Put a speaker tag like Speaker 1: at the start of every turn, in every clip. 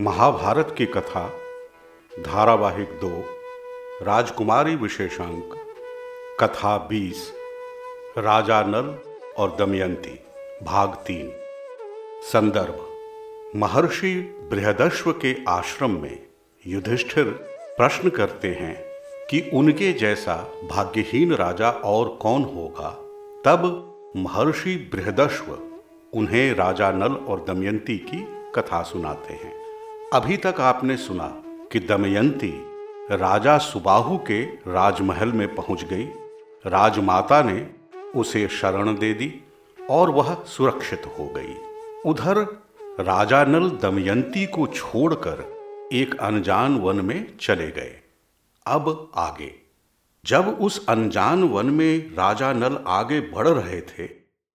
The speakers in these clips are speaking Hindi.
Speaker 1: महाभारत की कथा, धारावाहिक दो, राजकुमारी विशेषांक, कथा बीस, राजा नल और दमयंती, भाग तीन। संदर्भ, महर्षि बृहदश्व के आश्रम में युधिष्ठिर प्रश्न करते हैं कि उनके जैसा भाग्यहीन राजा और कौन होगा? तब महर्षि बृहदश्व उन्हें राजा नल और दमयंती की कथा सुनाते हैं। अभी तक आपने सुना कि दमयंती राजा सुबाहु के राजमहल में पहुँच गई। राजमाता ने उसे शरण दे दी और वह सुरक्षित हो गई। उधर राजा नल दमयंती को छोड़कर एक अनजान वन में चले गए। अब आगे। जब उस अनजान वन में राजा नल आगे बढ़ रहे थे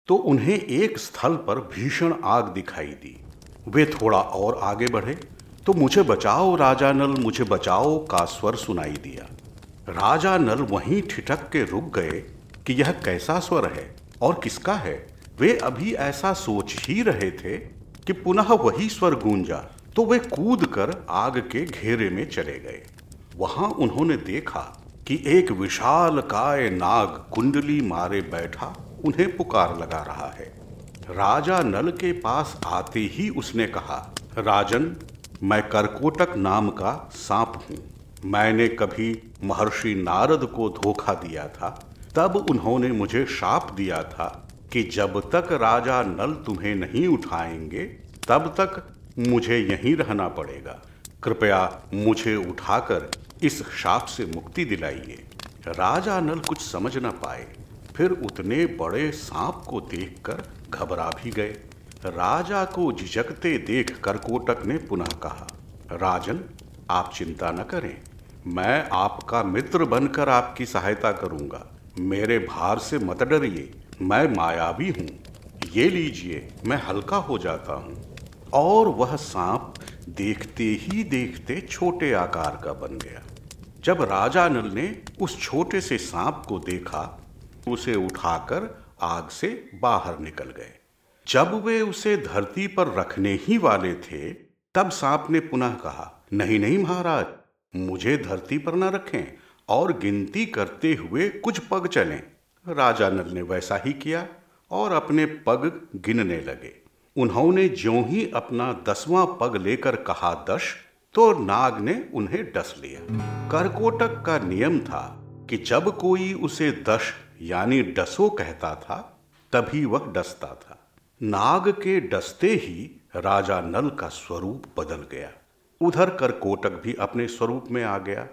Speaker 1: तो उन्हें एक स्थल पर भीषण आग दिखाई दी। वे थोड़ा और आगे बढ़े तो मुझे बचाओ राजा नल, मुझे बचाओ का स्वर सुनाई दिया। राजा नल वहीं ठिठक के रुक गए कि यह कैसा स्वर है और किसका है। वे अभी ऐसा सोच ही रहे थे कि पुनः वही स्वर गूंजा। तो वे कूद कर आग के घेरे में चले गए। वहाँ उन्होंने देखा कि एक विशाल काय नाग कुंडली मारे बैठा उन्हें पुकार लगा रहा है। राजा नल के पास आते ही उसने कहा, राजन मैं करकोटक नाम का सांप हूँ। मैंने कभी महर्षि नारद को धोखा दिया था। तब उन्होंने मुझे शाप दिया था कि जब तक राजा नल तुम्हें नहीं उठाएँगे, तब तक मुझे यहीं रहना पड़ेगा। कृपया मुझे उठाकर इस शाप से मुक्ति दिलाइए। राजा नल कुछ समझ न पाए। फिर उतने बड़े सांप को देखकर घबरा भी गए। राजा को झिझकते देख करकोटक ने पुनः कहा, राजन, आप चिंता न करें। मैं आपका मित्र बनकर आपकी सहायता करूँगा। मेरे भार से मत डरिए। मैं मायावी हूँ। ये लीजिए, मैं हल्का हो जाता हूँ। और वह सांप देखते ही देखते छोटे आकार का बन गया। जब राजा नल ने उस छोटे से सांप को देखा, उसे उठाकर आग से बाहर निकल गए। जब वे उसे धरती पर रखने ही वाले थे, तब सांप ने पुनः कहा, नहीं नहीं महाराज, मुझे धरती पर न रखें और गिनती करते हुए कुछ पग चलें। राजा नल ने वैसा ही किया और अपने पग गिनने लगे। उन्होंने ज्यों ही अपना दसवां पग लेकर कहा दश तो नाग ने उन्हें डस लिया। करकोटक का नियम था कि जब कोई उसे दश यानी डसो कहता था, तभी वह डसता था। नाग के डसते ही राजा नल का स्वरूप बदल गया। उधर करकोटक भी अपने स्वरूप में आ गया।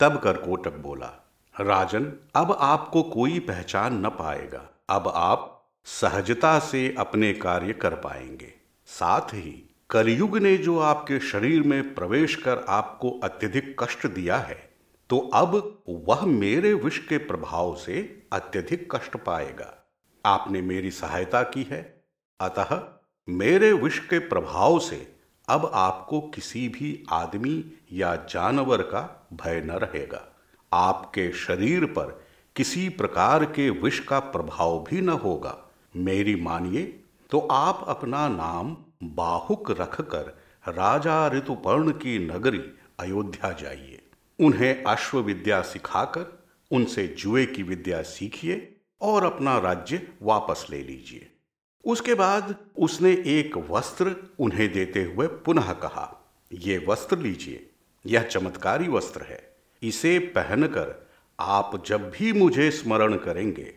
Speaker 1: तब करकोटक बोला, राजन, अब आपको कोई पहचान न पाएगा। अब आप सहजता से अपने कार्य कर पाएँगे। साथ ही कलयुग ने जो आपके शरीर में प्रवेश कर आपको अत्यधिक कष्ट दिया है तो अब वह मेरे विष के प्रभाव से अत्यधिक कष्ट पाएगा। आपने मेरी सहायता की है। अतः मेरे विष के प्रभाव से अब आपको किसी भी आदमी या जानवर का भय न रहेगा। आपके शरीर पर किसी प्रकार के विष का प्रभाव भी न होगा। मेरी मानिए तो आप अपना नाम बाहुक रखकर राजा ऋतुपर्ण की नगरी अयोध्या जाइए। उन्हें अश्व विद्या सिखाकर, उनसे जुए की विद्या सीखिए और अपना राज्य वापस ले लीजिए। उसके बाद उसने एक वस्त्र उन्हें देते हुए पुनः कहा, ये वस्त्र लीजिए, यह चमत्कारी वस्त्र है। इसे पहनकर आप जब भी मुझे स्मरण करेंगे,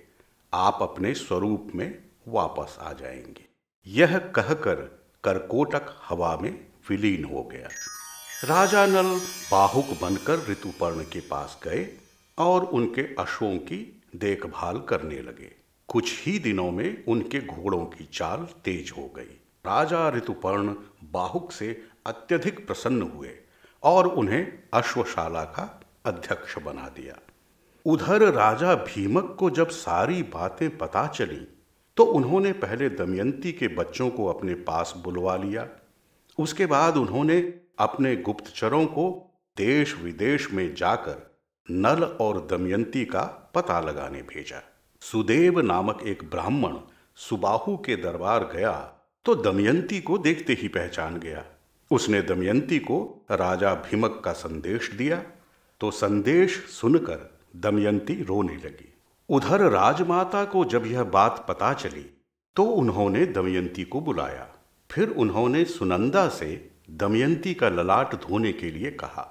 Speaker 1: आप अपने स्वरूप में वापस आ जाएँगे यह कहकर करकोटक हवा में विलीन हो गया। राजा नल बाहुक बनकर ऋतुपर्ण के पास गए और उनके अश्वों की देखभाल करने लगे। कुछ ही दिनों में उनके घोड़ों की चाल तेज हो गई। राजा ऋतुपर्ण बाहुक से अत्यधिक प्रसन्न हुए और उन्हें अश्वशाला का अध्यक्ष बना दिया। उधर राजा भीमक को जब सारी बातें पता चली तो उन्होंने पहले दमयंती के बच्चों को अपने पास बुलवा लिया। उसके बाद उन्होंने अपने गुप्तचरों को देश विदेश में जाकर नल और दमयंती का पता लगाने भेजा। सुदेव नामक एक ब्राह्मण सुबाहु के दरबार गया तो दमयंती को देखते ही पहचान गया। उसने दमयंती को राजा भीमक का संदेश दिया तो संदेश सुनकर दमयंती रोने लगी। उधर राजमाता को जब यह बात पता चली तो उन्होंने दमयंती को बुलाया। फिर उन्होंने सुनंदा से दमयंती का ललाट धोने के लिए कहा।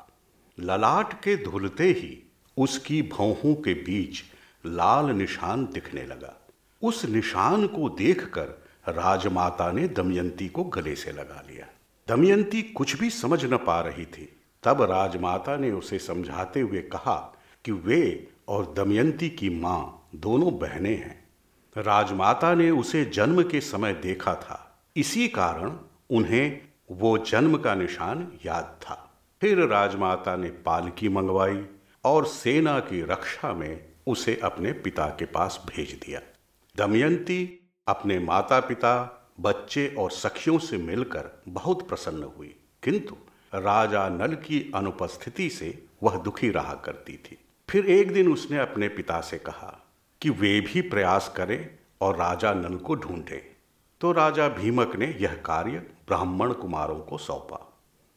Speaker 1: ललाट के धुलते ही उसकी भौहों के बीच लाल निशान दिखने लगा। उस निशान को देखकर राजमाता ने दमयंती को गले से लगा लिया। दमयंती कुछ भी समझ न पा रही थी। तब राजमाता ने उसे समझाते हुए कहा कि वे और दमयंती की माँ दोनों बहनें हैं। राजमाता ने उसे जन्म के समय देखा था। इसी कारण उन्हें वो जन्म का निशान याद था। फिर राजमाता ने पालकी मंगवाई और सेना की रक्षा में उसे अपने पिता के पास भेज दिया। दमयंती अपने माता पिता बच्चे और सखियों से मिलकर बहुत प्रसन्न हुई, किंतु राजा नल की अनुपस्थिति से वह दुखी रहा करती थी। फिर एक दिन उसने अपने पिता से कहा कि वे भी प्रयास करें और राजा नल को ढूंढें। तो राजा भीमक ने यह कार्य ब्राह्मण कुमारों को सौंपा।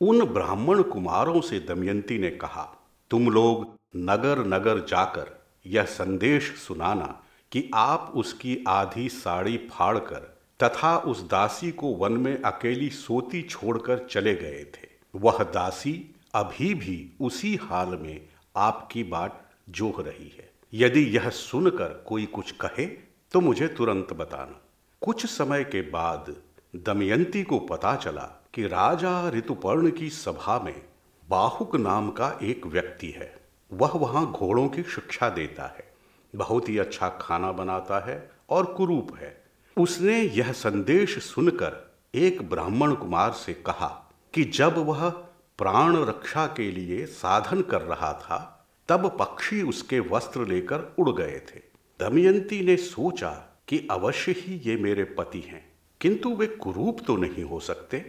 Speaker 1: उन ब्राह्मण कुमारों से दमयंती ने कहा, तुम लोग नगर नगर जाकर यह संदेश सुनाना कि आप उसकी आधी साड़ी फाड़कर तथा उस दासी को वन में अकेली सोती छोड़कर चले गए थे। वह दासी अभी भी उसी हाल में आपकी बात जोह रही है। यदि यह सुनकर कोई कुछ कहे तो मुझे तुरंत बताना। कुछ समय के बाद दमयंती को पता चला कि राजा ऋतुपर्ण की सभा में बाहुक नाम का एक व्यक्ति है। वह वहाँ घोड़ों की शिक्षा देता है। बहुत ही अच्छा खाना बनाता है और कुरूप है। उसने यह संदेश सुनकर एक ब्राह्मण कुमार से कहा कि जब वह प्राण रक्षा के लिए साधन कर रहा था, तब पक्षी उसके वस्त्र लेकर उड़ गए थे। दमयंती ने सोचा कि अवश्य ही ये मेरे पति हैं, किंतु वे कुरूप तो नहीं हो सकते।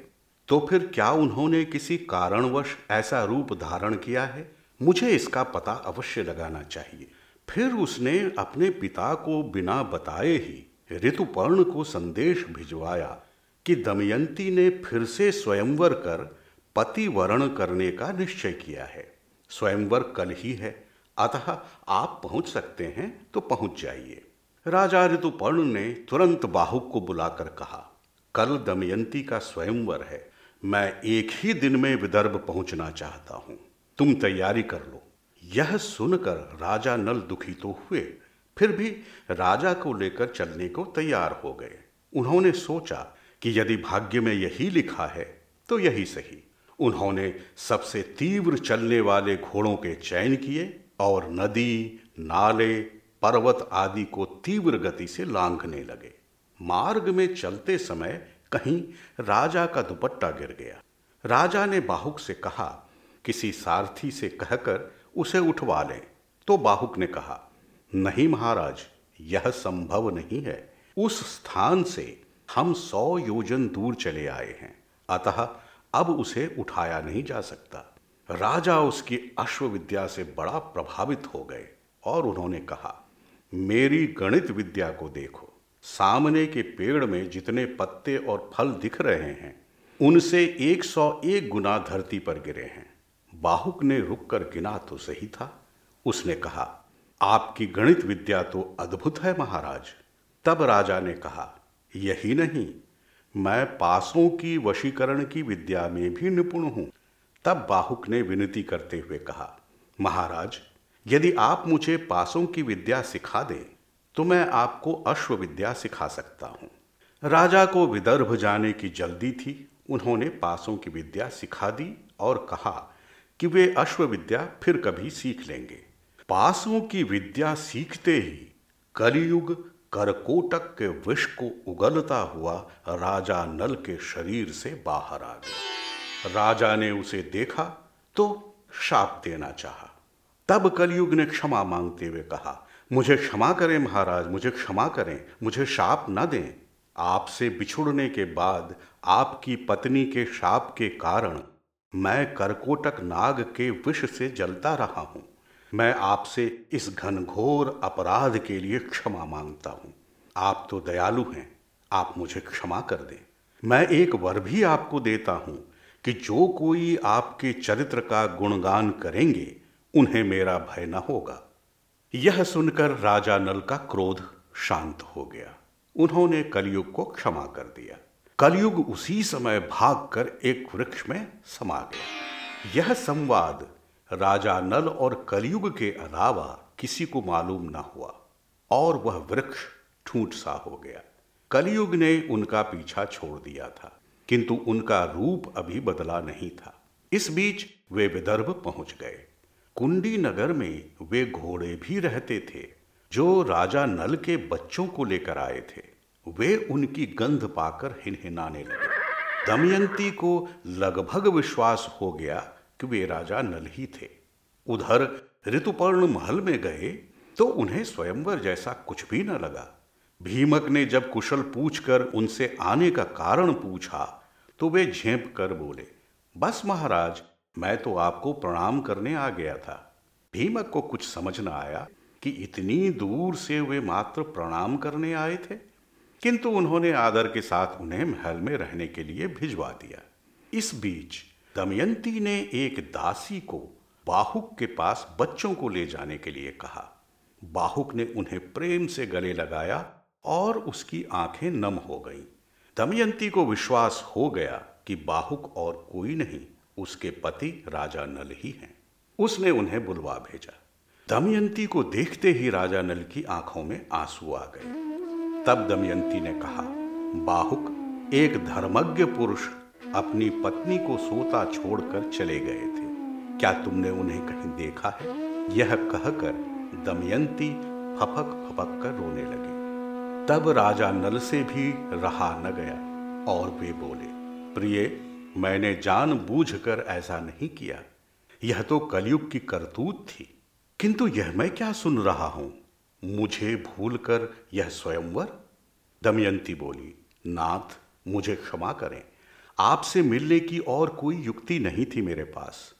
Speaker 1: तो फिर क्या उन्होंने किसी कारणवश ऐसा रूप धारण किया है? मुझे इसका पता अवश्य लगाना चाहिए। फिर उसने अपने पिता को बिना बताए ही ऋतुपर्ण को संदेश भिजवाया कि दमयंती ने फिर से स्वयंवर कर पति वर्ण करने का निश्चय किया है। स्वयंवर कल ही है। अतः आप पहुँच सकते हैं तो पहुँच जाइए। राजा ऋतुपर्ण ने तुरंत बाहुक को बुलाकर कहा, कल दमयंती का स्वयंवर है। मैं एक ही दिन में विदर्भ पहुँचना चाहता हूँ। तुम तैयारी कर लो। यह सुनकर राजा नल दुखी तो हुए, फिर भी राजा को लेकर चलने को तैयार हो गए। उन्होंने सोचा कि यदि भाग्य में यही लिखा है तो यही सही। उन्होंने सबसे तीव्र चलने वाले घोड़ों के चयन किए और नदी, नाले, पर्वत आदि को तीव्र गति से लांघने लगे। मार्ग में चलते समय कहीं राजा का दुपट्टा गिर गया। राजा ने बाहुक से कहा किसी सारथी से कहकर उसे उठवा लें। तो बाहुक ने कहा, नहीं महाराज, यह संभव नहीं है। उस स्थान से हम सौ योजन दूर चले आए हैं। अतः अब उसे उठाया नहीं जा सकता। राजा उसकी अश्व विद्या से बड़ा प्रभावित हो गए और उन्होंने कहा, मेरी गणित विद्या को देखो। सामने के पेड़ में जितने पत्ते और फल दिख रहे हैं, उनसे 101 गुना धरती पर गिरे हैं। बाहुक ने रुककर गिना तो सही था। उसने कहा, आपकी गणित विद्या तो अद्भुत है महाराज। तब राजा ने कहा, यही नहीं, मैं पासों की वशीकरण की विद्या में भी निपुण हूँ। तब बाहुक ने विनती करते हुए कहा, महाराज, यदि आप मुझे पासों की विद्या सिखा दें तो मैं आपको अश्व विद्या सिखा सकता हूँ। राजा को विदर्भ जाने की जल्दी थी। उन्होंने पासों की विद्या सिखा दी और कहा कि वे अश्व विद्या फिर कभी सीख लेंगे। पासों की विद्या सीखते ही कलयुग करकोटक के विष को उगलता हुआ राजा नल के शरीर से बाहर आ गया। राजा ने उसे देखा तो शाप देना चाहा। तब कलयुग ने क्षमा मांगते हुए कहा, मुझे क्षमा करें महाराज, मुझे क्षमा करें, मुझे शाप न दें। आपसे बिछुड़ने के बाद आपकी पत्नी के शाप के कारण मैं करकोटक नाग के विष से जलता रहा हूँ। मैं आपसे इस घनघोर अपराध के लिए क्षमा माँगता हूँ। आप तो दयालु हैं, आप मुझे क्षमा कर दें। मैं एक वर भी आपको देता हूँ कि जो कोई आपके चरित्र का गुणगान करेंगे, उन्हें मेरा भय न होगा। यह सुनकर राजा नल का क्रोध शांत हो गया। उन्होंने कलयुग को क्षमा कर दिया। कलयुग उसी समय भागकर एक वृक्ष में समा गया। यह संवाद राजा नल और कलयुग के अलावा किसी को मालूम न हुआ और वह वृक्ष ठूंठ सा हो गया। कलयुग ने उनका पीछा छोड़ दिया था, किंतु उनका रूप अभी बदला नहीं था। इस बीच वे विदर्भ पहुँच गए। कुंडी नगर में वे घोड़े भी रहते थे, जो राजा नल के बच्चों को लेकर आए थे। वे उनकी गंध पाकर हिनहिनाने लगे। दमयंती को लगभग विश्वास हो गया कि वे राजा नल ही थे। उधर ऋतुपर्ण महल में गए तो उन्हें स्वयंवर जैसा कुछ भी न लगा। भीमक ने जब कुशल पूछकर उनसे आने का कारण पूछा तो वे झेप कर बोले, बस महाराज, मैं तो आपको प्रणाम करने आ गया था। भीमक को कुछ समझ न आया कि इतनी दूर से वे मात्र प्रणाम करने आए थे। किंतु उन्होंने आदर के साथ उन्हें महल में रहने के लिए भिजवा दिया। इस बीच दमयंती ने एक दासी को बाहुक के पास बच्चों को ले जाने के लिए कहा। बाहुक ने उन्हें प्रेम से गले लगाया और उसकी आँखें नम हो गईं। दमयंती को विश्वास हो गया कि बाहुक और कोई नहीं, उसके पति राजा नल ही हैं। उसने उन्हें बुलवा भेजा। दमयंती को देखते ही राजा नल की आँखों में आँसू आ गए। तब दमयंती ने कहा, बाहुक, एक धर्मज्ञ पुरुष अपनी पत्नी को सोता छोड़कर चले गए थे। क्या तुमने उन्हें कहीं देखा है? यह कहकर दमयंती फपक फपक कर रोने लगी। तब राजा नल से भी रहा न गया, और वे बोले, प्रिय, मैंने जान बूझकर ऐसा नहीं किया। यह तो कलयुग की करतूत थी, किंतु यह मैं क्या सुन रहा हूँ? मुझे भूलकर यह स्वयंवर? दमयंती बोली, नाथ, मुझे क्षमा करें। आपसे मिलने की और कोई युक्ति नहीं थी मेरे पास।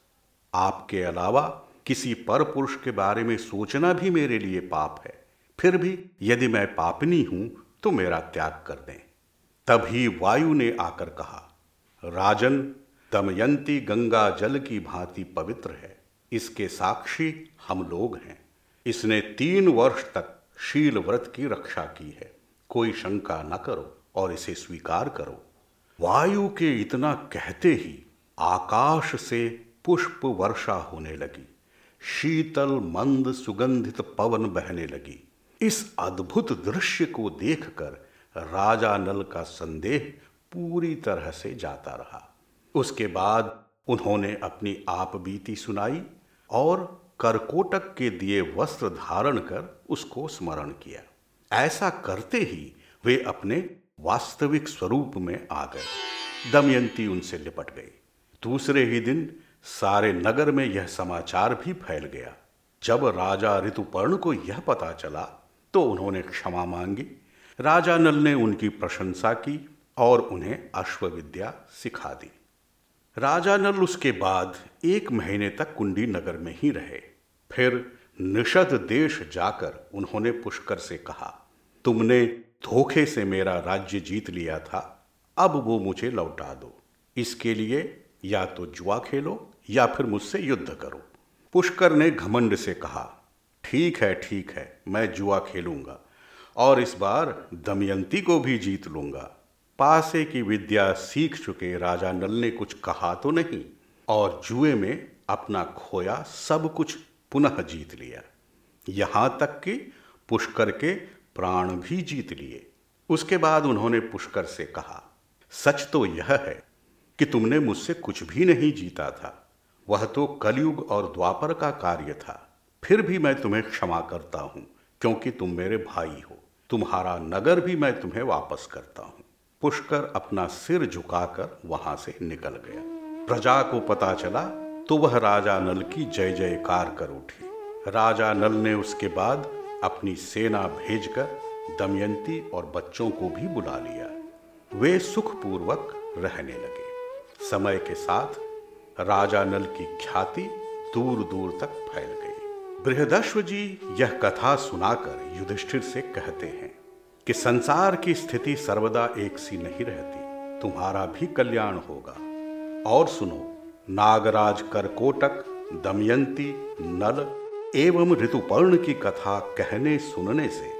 Speaker 1: आपके अलावा किसी पर पुरुष के बारे में सोचना भी मेरे लिए पाप है। फिर भी यदि मैं पापनी हूँ तो मेरा त्याग कर दें। तभी वायु ने आकर कहा, राजन, दमयंती गंगा जल की भांति पवित्र है। इसके साक्षी हम लोग हैं। इसने तीन वर्ष तक शील व्रत की रक्षा की है। कोई शंका न करो और इसे स्वीकार करो। वायु के इतना कहते ही आकाश से पुष्प वर्षा होने लगी। शीतल, मंद, सुगंधित पवन बहने लगी। इस अद्भुत दृश्य को देखकर राजा नल का संदेह पूरी तरह से जाता रहा। उसके बाद उन्होंने अपनी आप बीती सुनाई और करकोटक के दिए वस्त्र धारण कर उसको स्मरण किया। ऐसा करते ही वे अपने वास्तविक स्वरूप में आ गए। दमयंती उनसे लिपट गई। दूसरे ही दिन सारे नगर में यह समाचार भी फैल गया। जब राजा ऋतुपर्ण को यह पता चला तो उन्होंने क्षमा मांगी। राजा नल ने उनकी प्रशंसा की और उन्हें अश्वविद्या सिखा दी। राजा नल उसके बाद एक महीने तक कुंडी नगर में ही रहे। फिर निषद देश जाकर उन्होंने पुष्कर से कहा, तुमने धोखे से मेरा राज्य जीत लिया था, अब वो मुझे लौटा दो। इसके लिए या तो जुआ खेलो या फिर मुझसे युद्ध करो। पुष्कर ने घमंड से कहा, ठीक है ठीक है, मैं जुआ खेलूँगा और इस बार दमयंती को भी जीत लूँगा। पासे की विद्या सीख चुके राजा नल ने कुछ कहा तो नहीं, और जुए में अपना खोया सब कुछ पुनः जीत लिया। यहाँ तक कि पुष्कर के प्राण भी जीत लिए। उसके बाद उन्होंने पुष्कर से कहा, सच तो यह है कि तुमने मुझसे कुछ भी नहीं जीता था। वह तो कलयुग और द्वापर का कार्य था। फिर भी मैं तुम्हें क्षमा करता हूँ, क्योंकि तुम मेरे भाई हो। तुम्हारा नगर भी मैं तुम्हें वापस करता हूँ। पुष्कर अपना सिर झुकाकर वहाँ से निकल गया। प्रजा को पता चला तो वह राजा नल की जय जयकार कर उठी। राजा नल ने उसके बाद अपनी सेना भेजकर दमयंती और बच्चों को भी बुला लिया। वे सुखपूर्वक रहने लगे। समय के साथ राजा नल की ख्याति दूर दूर तक फैल गई। बृहदश्व जी यह कथा सुनाकर युधिष्ठिर से कहते हैं कि संसार की स्थिति सर्वदा एक सी नहीं रहती। तुम्हारा भी कल्याण होगा। और सुनो, नागराज करकोटक, दमयंती, नल एवं ऋतुपर्ण की कथा कहने सुनने से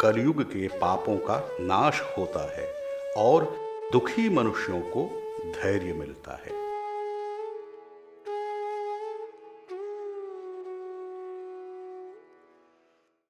Speaker 1: कलयुग के पापों का नाश होता है और दुखी मनुष्यों को धैर्य मिलता है।